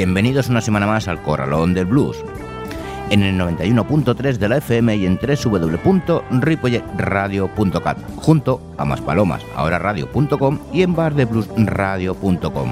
Bienvenidos una semana más al Corralón del Blues. En el 91.3 de la FM y en www.ripolletradio.cat, junto a Más Palomas, ahora radio.com y en bardebluesradio.com.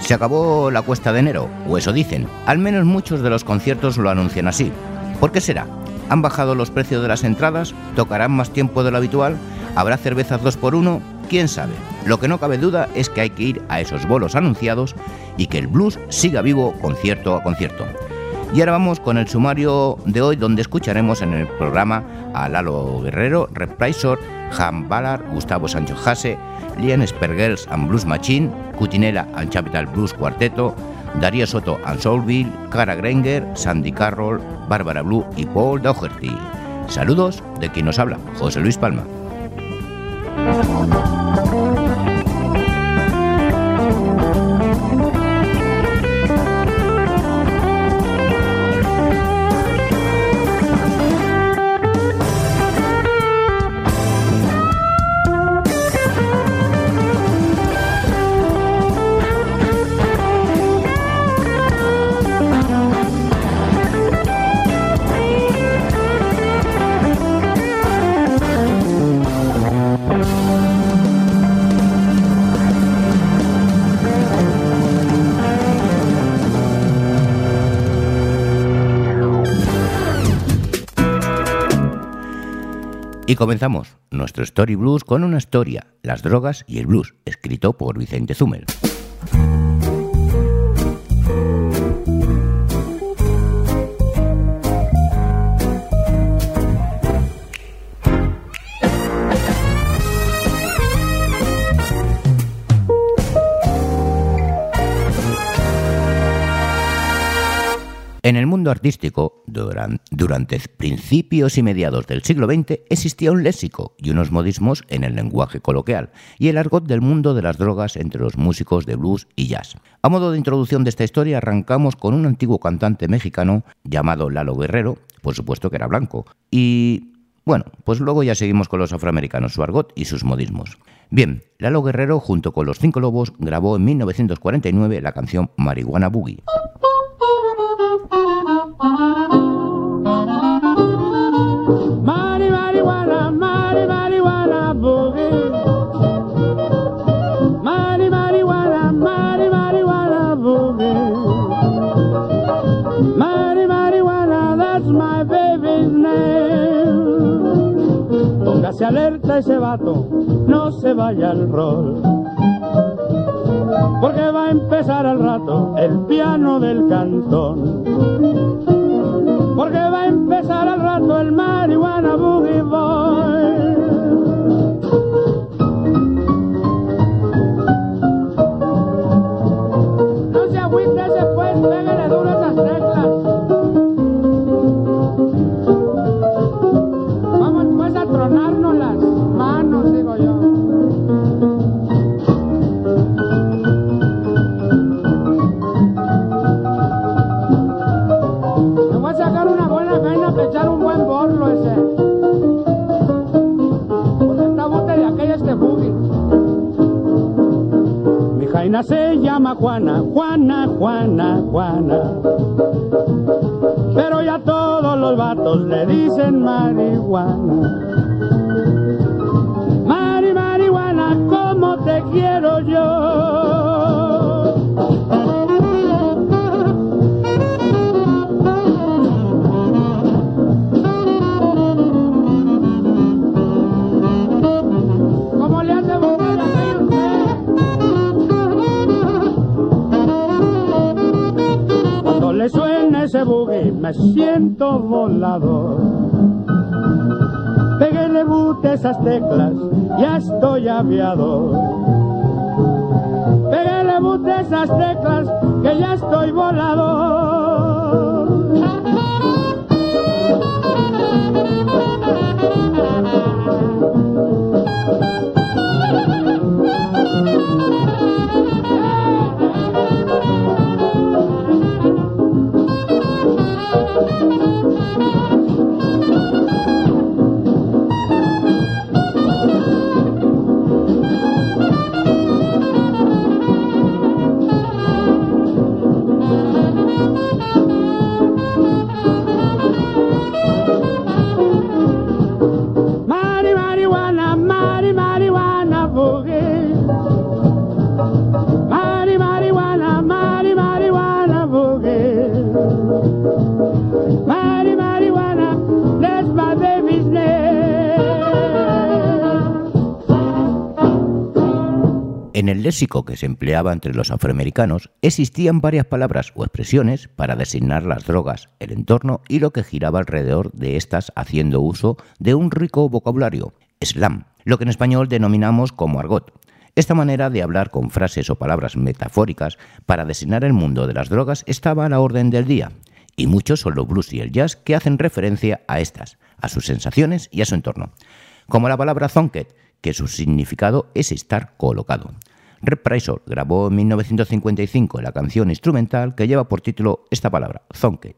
Se acabó la cuesta de enero, o eso dicen. Al menos muchos de los conciertos lo anuncian así. ¿Por qué será? ¿Han bajado los precios de las entradas? ¿Tocarán más tiempo de lo habitual? ¿Habrá cervezas 2 por 1 ¿Quién sabe? Lo que no cabe duda es que hay que ir a esos bolos anunciados y que el blues siga vivo concierto a concierto. Y ahora vamos con el sumario de hoy donde escucharemos en el programa a Lalo Guerrero, Reprisor, Han Ballard, Gustavo Sancho Jase, Lian Spergels and Blues Machine, Cutinela and Capital Blues Cuarteto, Darío Soto and Soulville, Cara Grenger, Sandy Carroll, Bárbara Blue y Paul Doherty. Saludos de quien nos habla, José Luis Palma. Y comenzamos nuestro Story Blues con una historia, las drogas y el blues, escrito por Vicente Zumel. Artístico, durante principios y mediados del siglo XX, existía un léxico y unos modismos en el lenguaje coloquial y el argot del mundo de las drogas entre los músicos de blues y jazz. A modo de introducción de esta historia, arrancamos con un antiguo cantante mexicano llamado Lalo Guerrero, por supuesto que era blanco, y bueno, pues luego ya seguimos con los afroamericanos, su argot y sus modismos. Bien, Lalo Guerrero, junto con los Cinco Lobos, grabó en 1949 la canción Marihuana Boogie. Póngase alerta ese vato, no se vaya al rol. Porque va a empezar al rato el piano del cantón porque va a empezar marihuana. Esas teclas, ya estoy aviador. Léxico que se empleaba entre los afroamericanos existían varias palabras o expresiones para designar las drogas, el entorno y lo que giraba alrededor de estas haciendo uso de un rico vocabulario, slam, lo que en español denominamos como argot. Esta manera de hablar con frases o palabras metafóricas para designar el mundo de las drogas estaba a la orden del día, y muchos son los blues y el jazz que hacen referencia a estas, a sus sensaciones y a su entorno, como la palabra zonket, que su significado es estar colocado. Reprisor grabó en 1955 la canción instrumental que lleva por título esta palabra, zonket.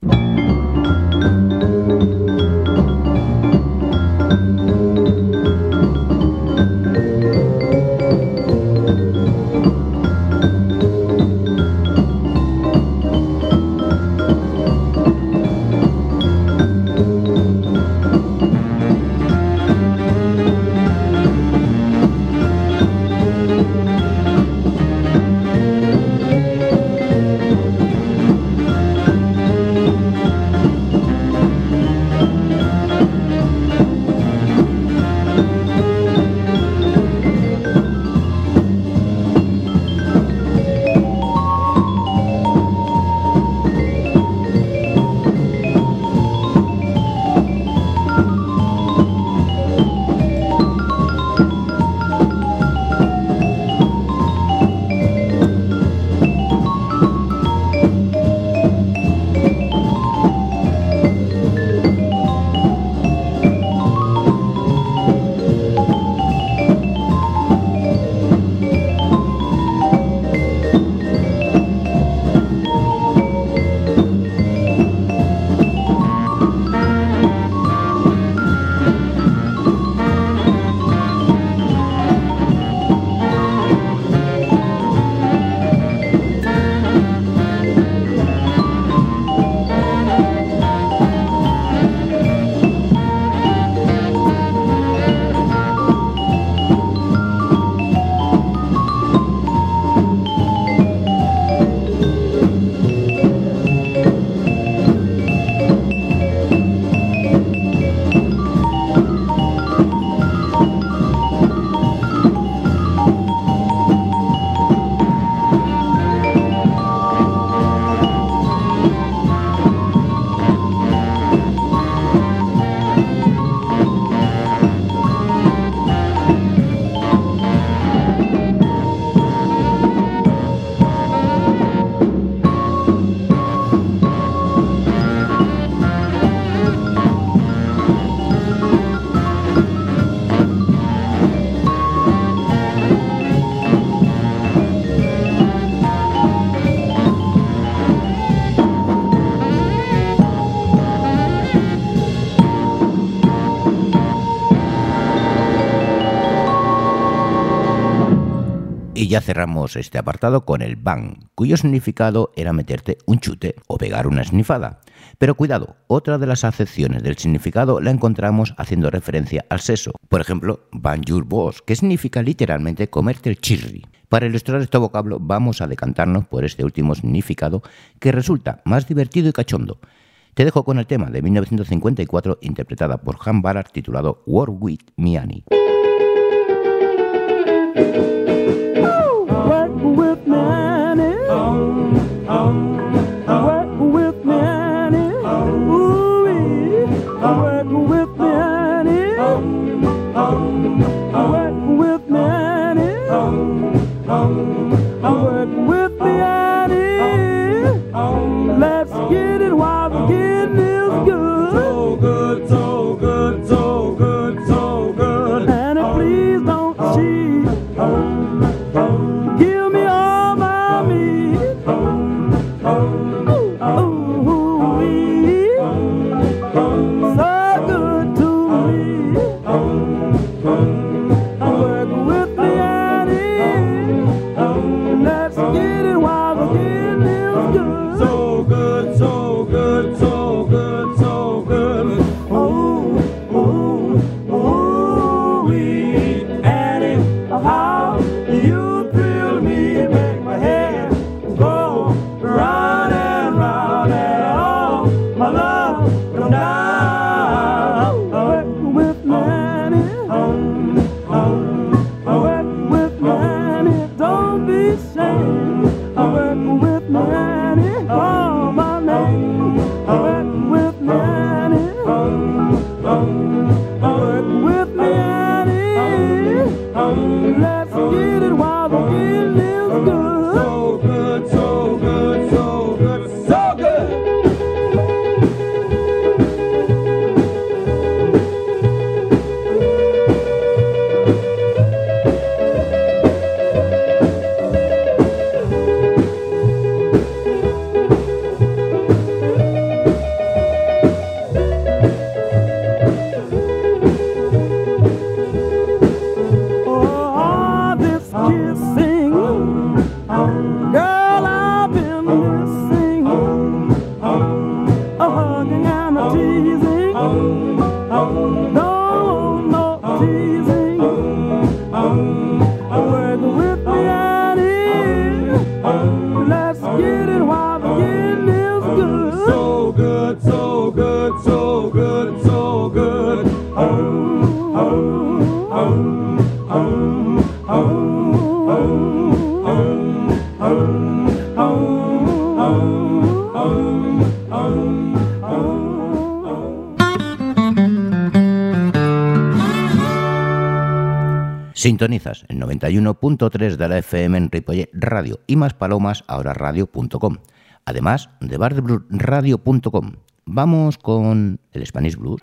Ya cerramos este apartado con el bang, cuyo significado era meterte un chute o pegar una esnifada. Pero cuidado, otra de las acepciones del significado la encontramos haciendo referencia al seso. Por ejemplo, bang your boss, que significa literalmente comerte el chirri. Para ilustrar este vocablo vamos a decantarnos por este último significado que resulta más divertido y cachondo. Te dejo con el tema de 1954 interpretada por Han Ballard titulado War with Miani. Don't Sintonizas el 91.3 de la FM en Radio y más palomas ahora radio.com. Además de bardebluesradio.com. Vamos con el Spanish Blues.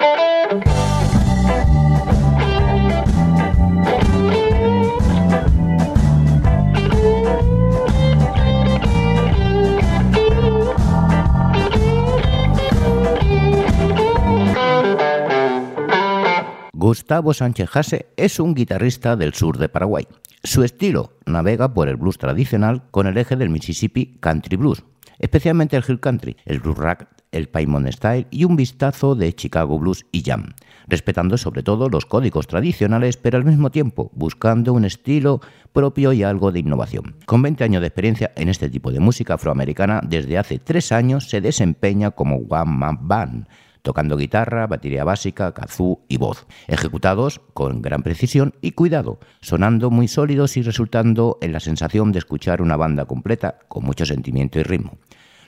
Gustavo Sánchez Jase es un guitarrista del sur de Paraguay. Su estilo navega por el blues tradicional con el eje del Mississippi Country Blues, especialmente el Hill Country, el Blues Rack, el Paimon Style y un vistazo de Chicago Blues y Jam, respetando sobre todo los códigos tradicionales, pero al mismo tiempo buscando un estilo propio y algo de innovación. Con 20 años de experiencia en este tipo de música afroamericana, desde hace tres años se desempeña como One Man Band tocando guitarra, batería básica, kazoo y voz, ejecutados con gran precisión y cuidado, sonando muy sólidos y resultando en la sensación de escuchar una banda completa con mucho sentimiento y ritmo.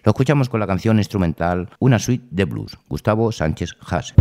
Lo escuchamos con la canción instrumental Una suite de blues, Gustavo Sánchez Haas.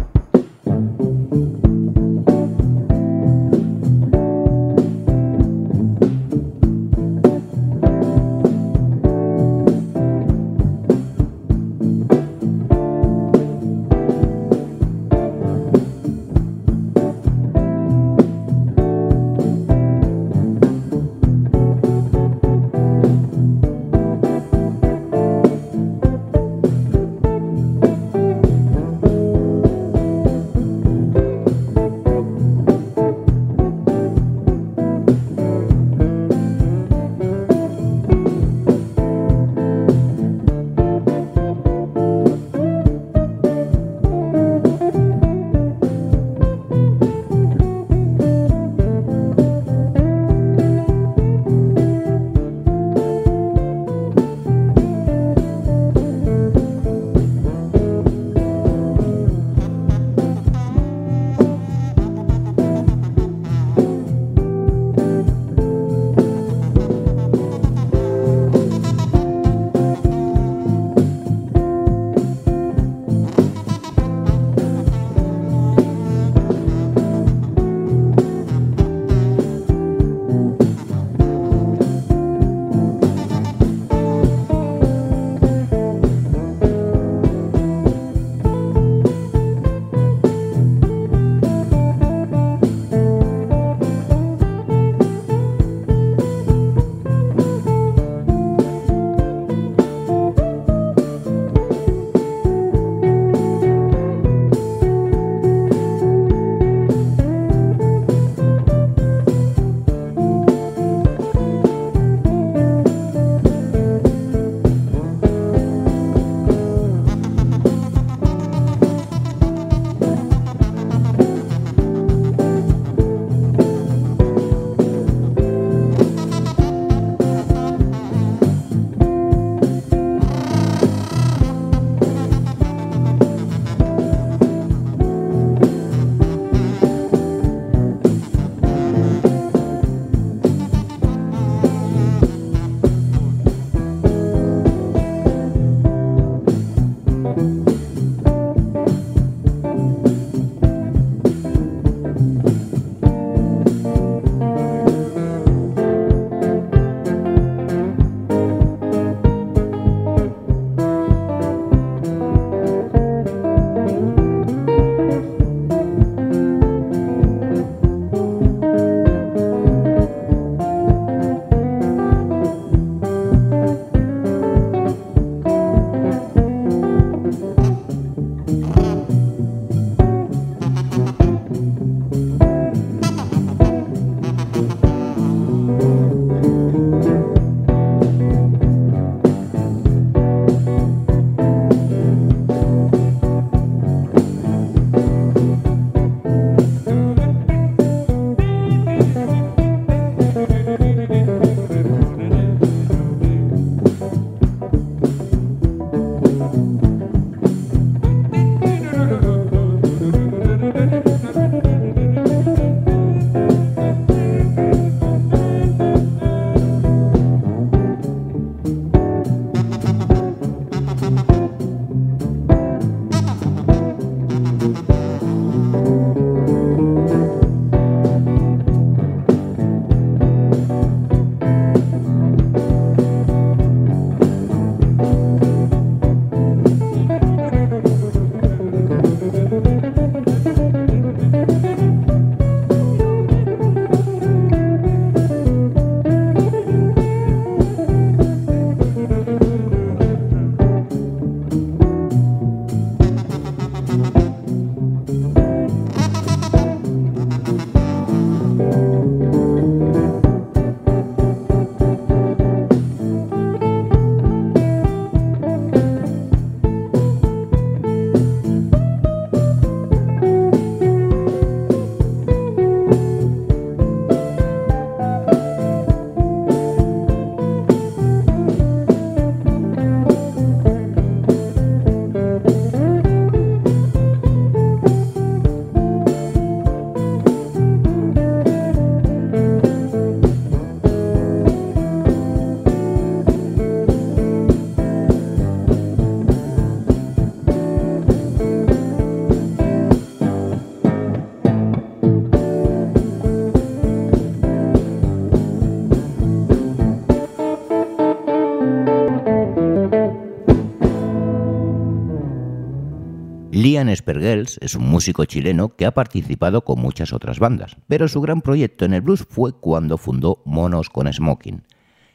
Lian Spergels es un músico chileno que ha participado con muchas otras bandas, pero su gran proyecto en el blues fue cuando fundó Monos con Smoking.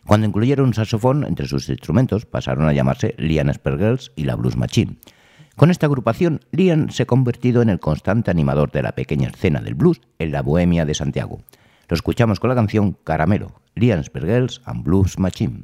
Cuando incluyeron un saxofón entre sus instrumentos, pasaron a llamarse Lian Spergels y la Blues Machine. Con esta agrupación, Lian se ha convertido en el constante animador de la pequeña escena del blues en la Bohemia de Santiago. Lo escuchamos con la canción Caramelo, Lian Spergels and Blues Machine.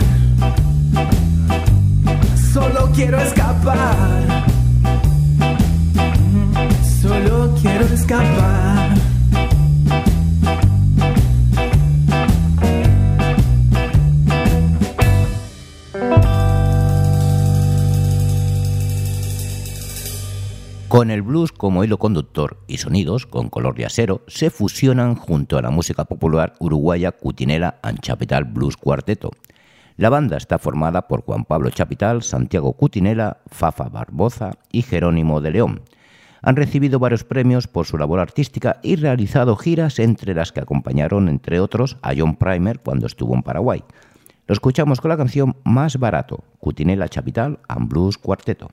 quiero escapar. Solo quiero escapar. Con el blues como hilo conductor y sonidos con color de acero se fusionan junto a la música popular uruguaya cutinera Anchapetal Blues Cuarteto, la banda está formada por Juan Pablo Chapital, Santiago Cutinela, Fafa Barboza y Jerónimo de León. Han recibido varios premios por su labor artística y realizado giras entre las que acompañaron, entre otros, a John Primer cuando estuvo en Paraguay. Lo escuchamos con la canción Más Barato, Cutinela Chapital and Blues Cuarteto.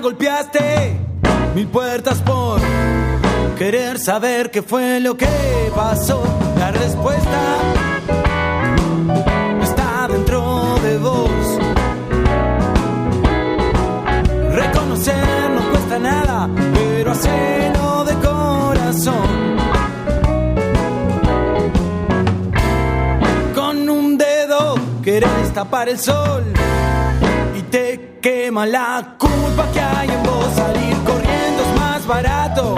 Golpeaste mil puertas por querer saber qué fue lo que pasó. La respuesta está dentro de vos. Reconocer no cuesta nada, pero hacerlo de corazón. Con un dedo querés tapar el sol y te quema la que hay en vos. Salir corriendo es más barato.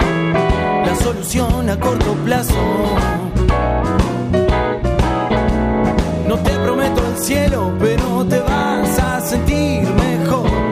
La solución a corto plazo. No te prometo el cielo, pero te vas a sentir mejor.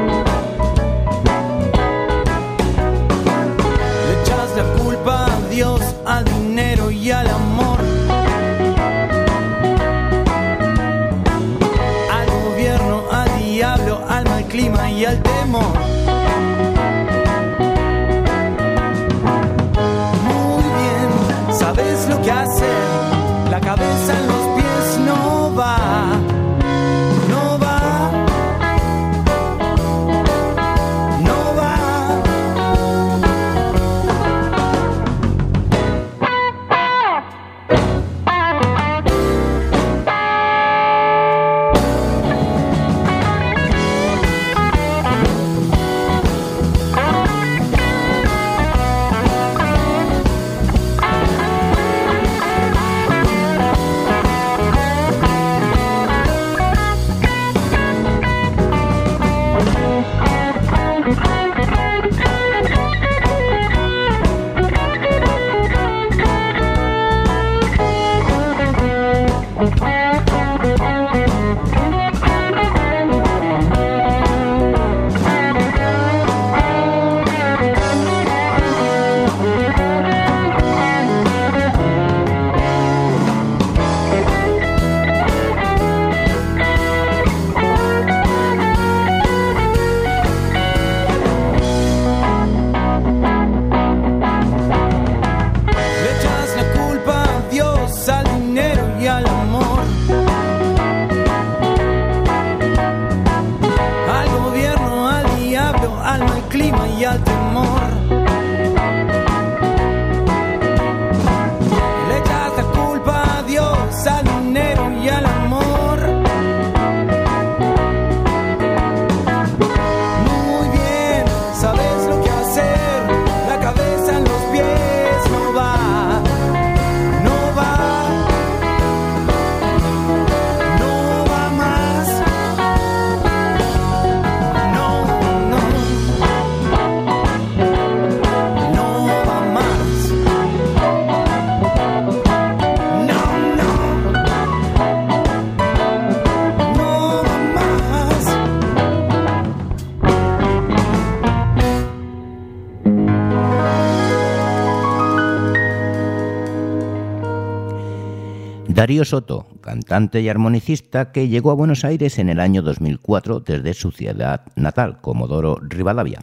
Soto, cantante y armonicista que llegó a Buenos Aires en el año 2004 desde su ciudad natal, Comodoro Rivadavia.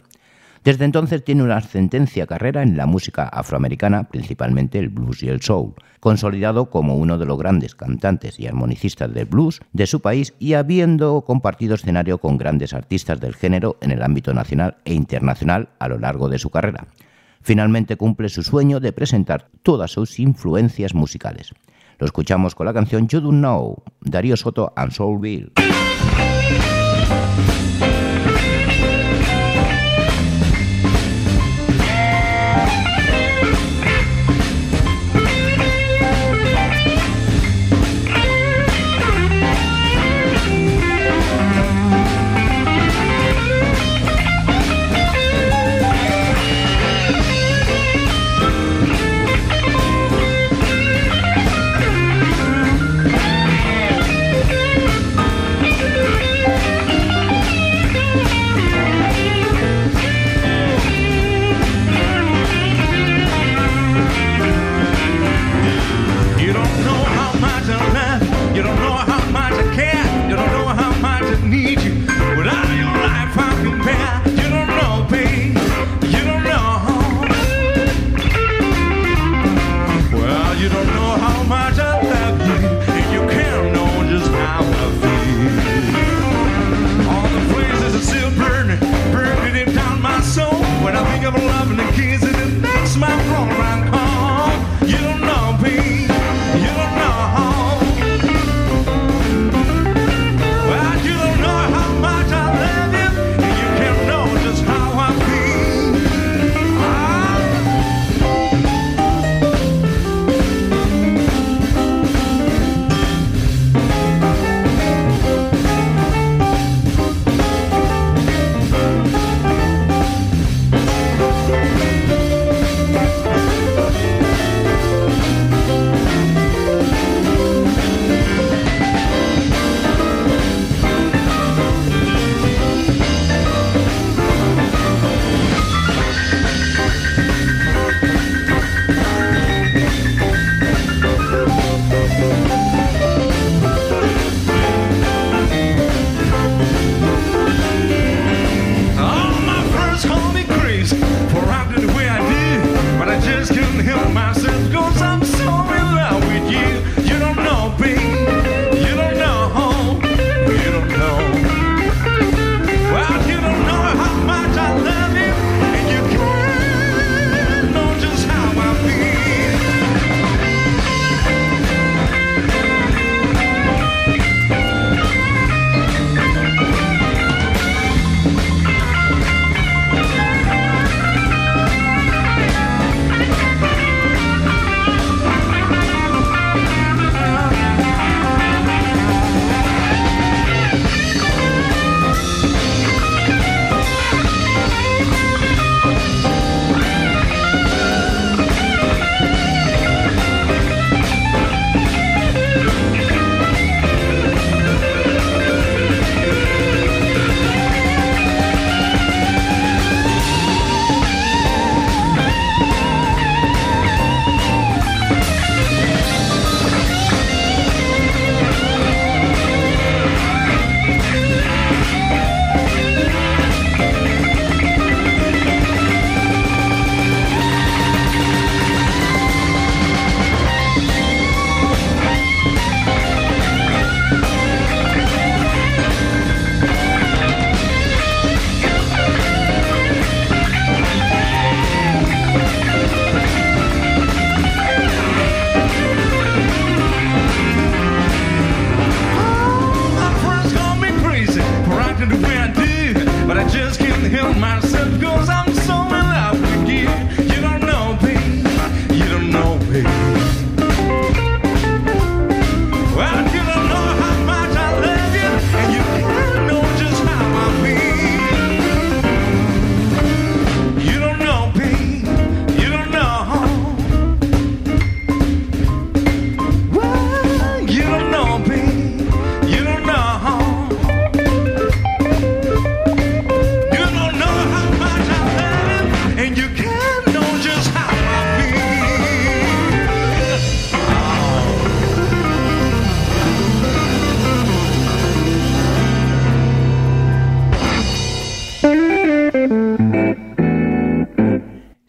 Desde entonces tiene una ascendencia carrera en la música afroamericana, principalmente el blues y el soul, consolidado como uno de los grandes cantantes y armonicistas del blues de su país y habiendo compartido escenario con grandes artistas del género en el ámbito nacional e internacional a lo largo de su carrera. Finalmente cumple su sueño de presentar todas sus influencias musicales. Lo escuchamos con la canción You Don't Know, Darío Soto and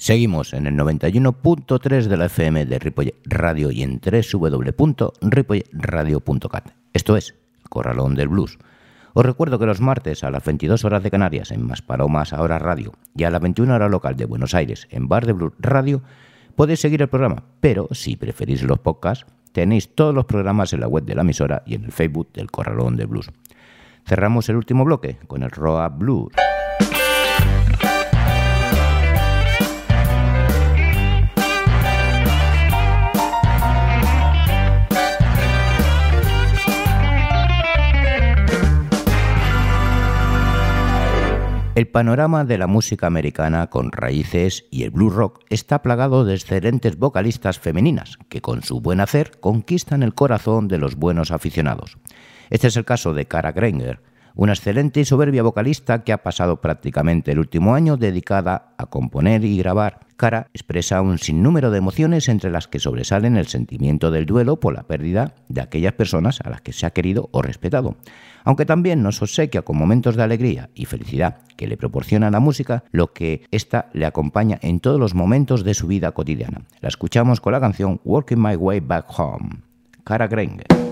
Seguimos en el 91.3 de la FM de Ripollet Radio y en www.ripolletradio.cat. Esto es Corralón del Blues. Os recuerdo que los martes a las 22 horas de Canarias en Más Palomas Ahora Radio y a las 21 horas local de Buenos Aires en Bar de Blues Radio podéis seguir el programa, pero si preferís los podcasts, tenéis todos los programas en la web de la emisora y en el Facebook del Corralón del Blues. Cerramos el último bloque con el Roa Blues. El panorama de la música americana con raíces y el blue rock está plagado de excelentes vocalistas femeninas que con su buen hacer conquistan el corazón de los buenos aficionados. Este es el caso de Cara Granger, una excelente y soberbia vocalista que ha pasado prácticamente el último año dedicada a componer y grabar. Cara expresa un sinnúmero de emociones entre las que sobresalen el sentimiento del duelo por la pérdida de aquellas personas a las que se ha querido o respetado, aunque también nos obsequia con momentos de alegría y felicidad que le proporciona la música, lo que ésta le acompaña en todos los momentos de su vida cotidiana. La escuchamos con la canción Working My Way Back Home. Cara Grenger.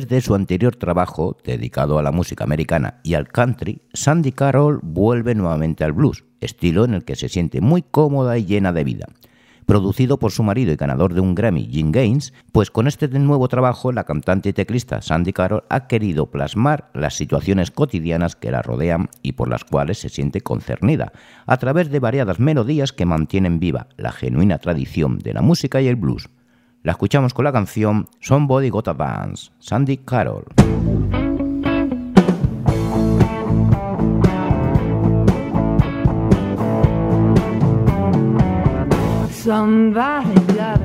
Después de su anterior trabajo, dedicado a la música americana y al country, Sandy Carroll vuelve nuevamente al blues, estilo en el que se siente muy cómoda y llena de vida. producido por su marido y ganador de un Grammy, Jim Gaines, pues con este nuevo trabajo la cantante y teclista Sandy Carroll ha querido plasmar las situaciones cotidianas que la rodean y por las cuales se siente concernida, a través de variadas melodías que mantienen viva la genuina tradición de la música y el blues. La escuchamos con la canción Somebody Got a Dance, Sandy Carroll. Somebody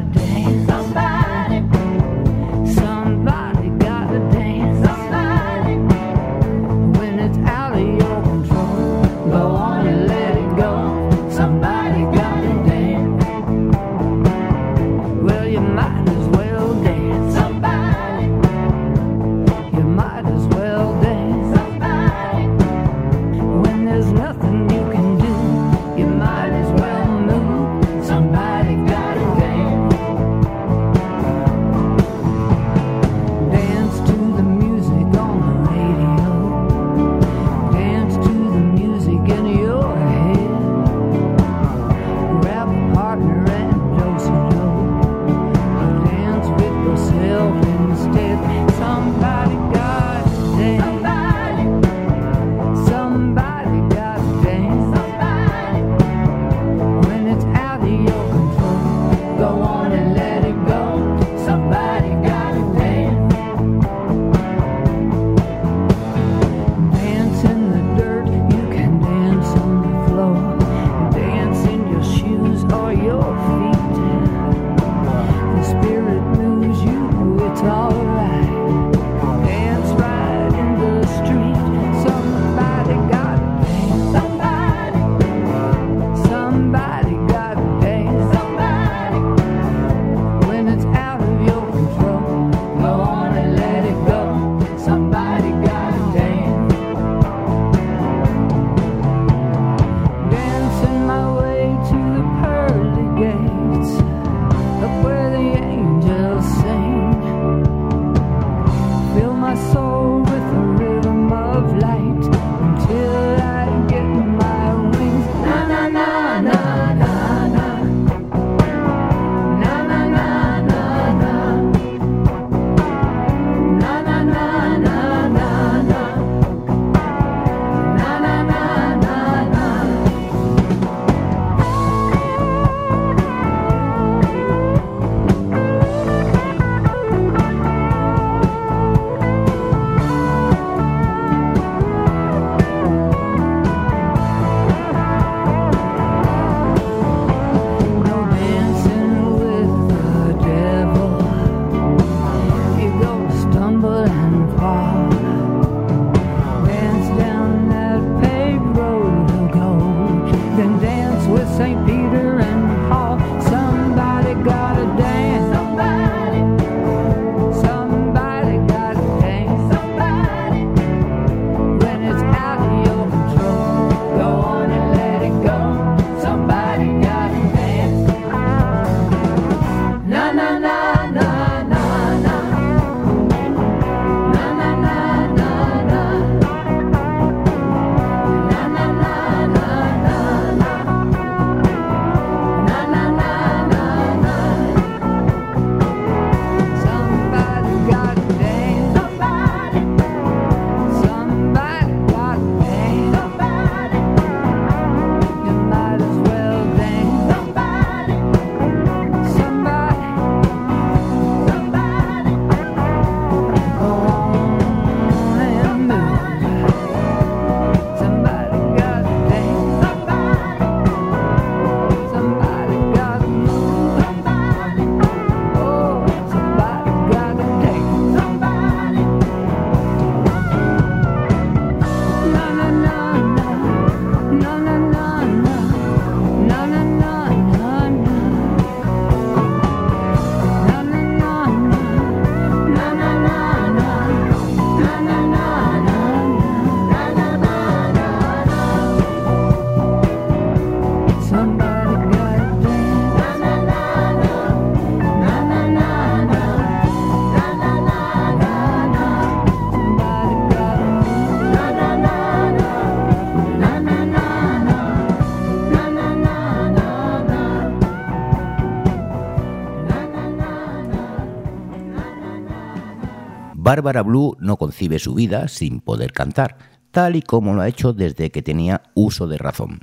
Bárbara Blue no concibe su vida sin poder cantar, tal y como lo ha hecho desde que tenía uso de razón.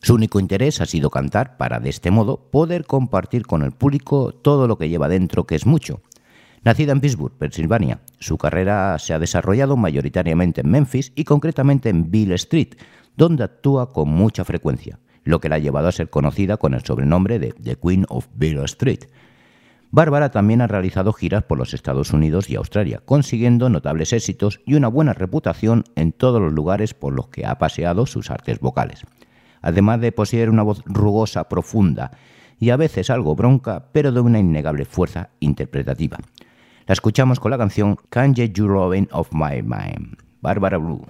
Su único interés ha sido cantar para, de este modo, poder compartir con el público todo lo que lleva dentro, que es mucho. Nacida en Pittsburgh, Pensilvania, su carrera se ha desarrollado mayoritariamente en Memphis y concretamente en Bill Street, donde actúa con mucha frecuencia, lo que la ha llevado a ser conocida con el sobrenombre de The Queen of Bill Street. Bárbara también ha realizado giras por los Estados Unidos y Australia, consiguiendo notables éxitos y una buena reputación en todos los lugares por los que ha paseado sus artes vocales. Además de poseer una voz rugosa, profunda y a veces algo bronca, pero de una innegable fuerza interpretativa. La escuchamos con la canción Can't Get You Loving of My Mind, Bárbara Blue.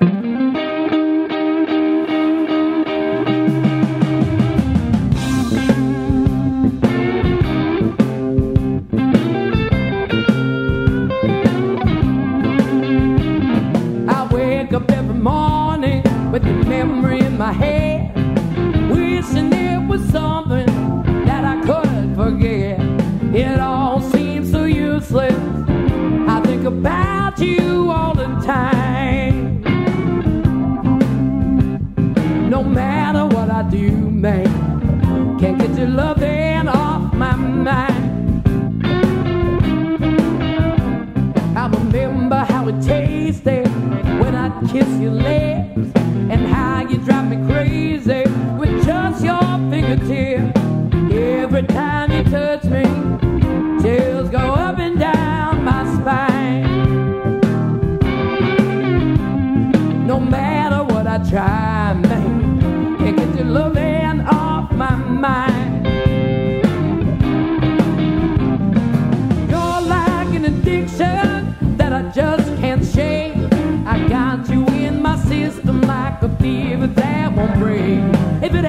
About you all the time. No matter what I do, man, can't get your loving off my mind. I remember how it tasted when I kiss your lips and how you drive me crazy try, can't get your off my mind. You're like an addiction that I just can't shake. I got you in my system like a fever that won't break. If it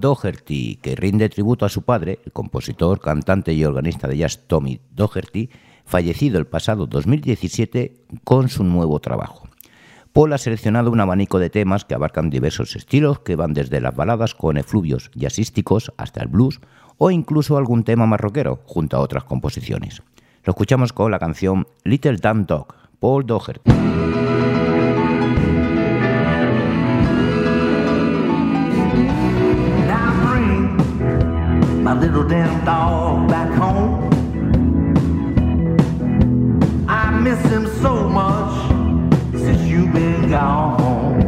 Doherty, que rinde tributo a su padre, el compositor, cantante y organista de jazz Tommy Doherty, fallecido el pasado 2017 con su nuevo trabajo. Paul ha seleccionado un abanico de temas que abarcan diversos estilos que van desde las baladas con efluvios jazzísticos hasta el blues o incluso algún tema más rockero junto a otras composiciones. Lo escuchamos con la canción Little Damn Dog, Paul Doherty. My little damn dog back home. I miss him so much since you've been gone.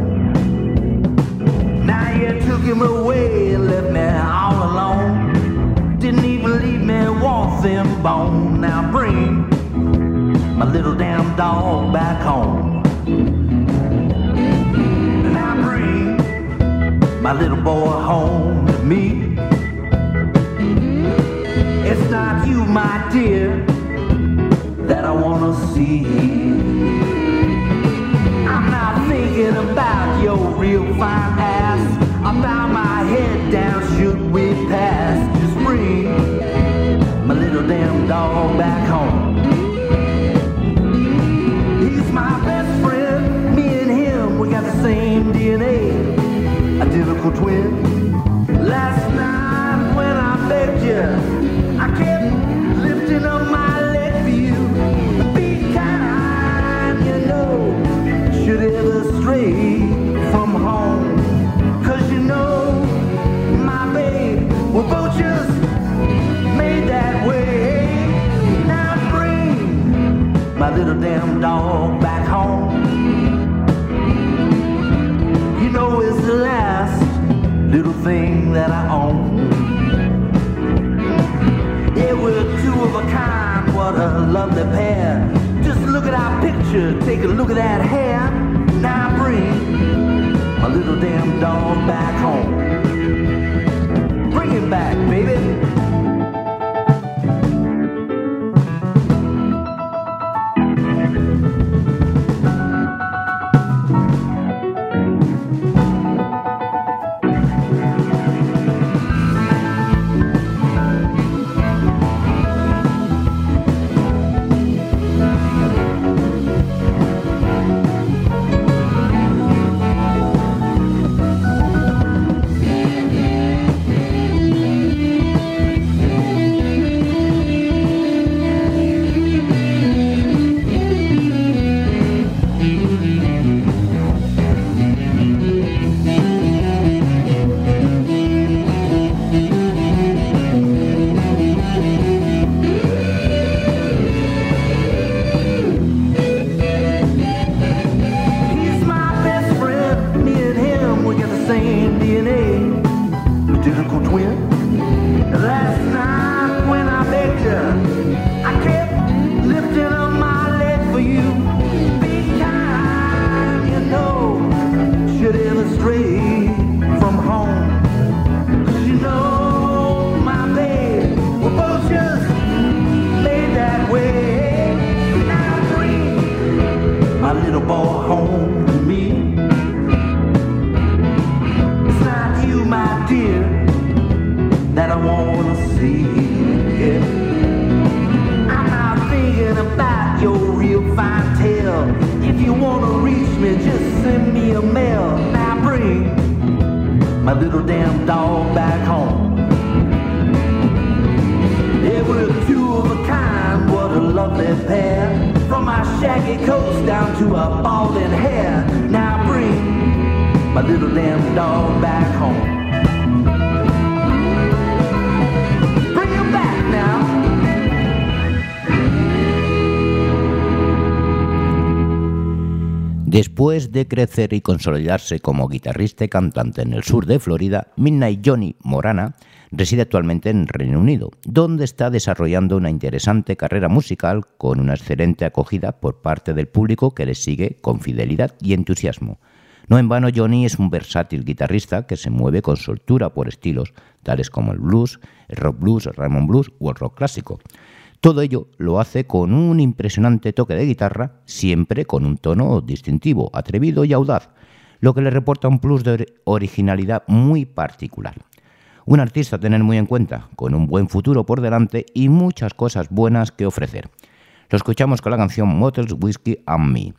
Now you took him away and left me all alone. Didn't even leave me one thin bone. Now bring my little damn dog back home. Now bring my little boy home to me. My dear, that I wanna see. I'm not thinking about your real fine ass. I bow my head down, should we pass? Just bring my little damn dog back home. He's my best friend, me and him, we got the same DNA, identical twin. Last night when I begged you, damn dog back home. You know it's the last little thing that I own. Yeah, we're two of a kind, what a lovely pair. Just look at our picture, take a look at that hair. Now bring my little damn dog back home. Bring him back, baby. It's not you, my dear, that I wanna see. I'm not thinking about your real fine tail. If you wanna reach me, just send me a mail. Now bring my little damn dog back home. Shaggy coats down to a balding hair. Now bring my little damn dog back home. Después de crecer y consolidarse como guitarrista y cantante en el sur de Florida, Midnight Johnny Morana reside actualmente en Reino Unido, donde está desarrollando una interesante carrera musical con una excelente acogida por parte del público que le sigue con fidelidad y entusiasmo. No en vano, Johnny es un versátil guitarrista que se mueve con soltura por estilos tales como el blues, el rock blues, el Raymond blues o el rock clásico. Todo ello lo hace con un impresionante toque de guitarra, siempre con un tono distintivo, atrevido y audaz, lo que le reporta un plus de or- originalidad muy particular. Un artista a tener muy en cuenta, con un buen futuro por delante y muchas cosas buenas que ofrecer. Lo escuchamos con la canción Motels, Whiskey and Me.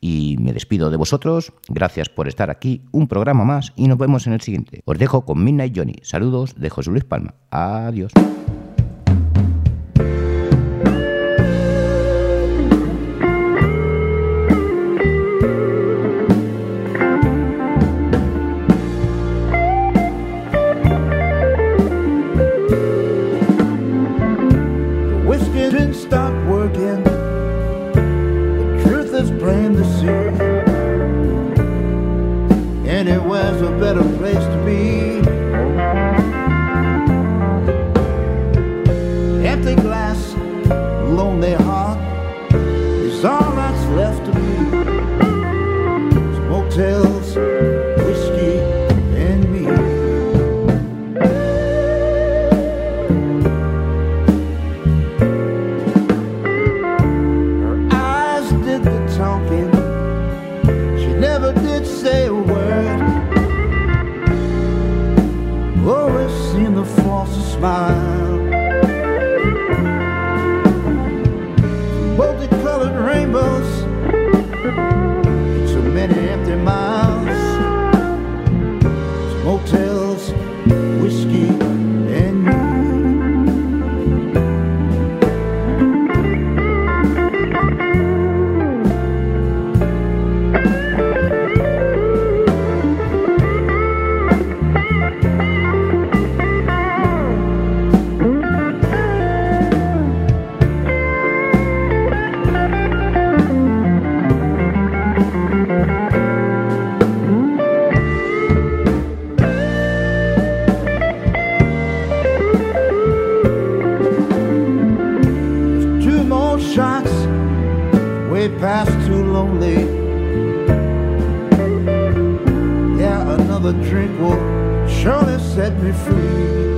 Y me despido de vosotros, gracias por estar aquí, un programa más y nos vemos en el siguiente. Os dejo con Midnight Johnny. Saludos de José Luis Palma. Adiós. Surely set me free.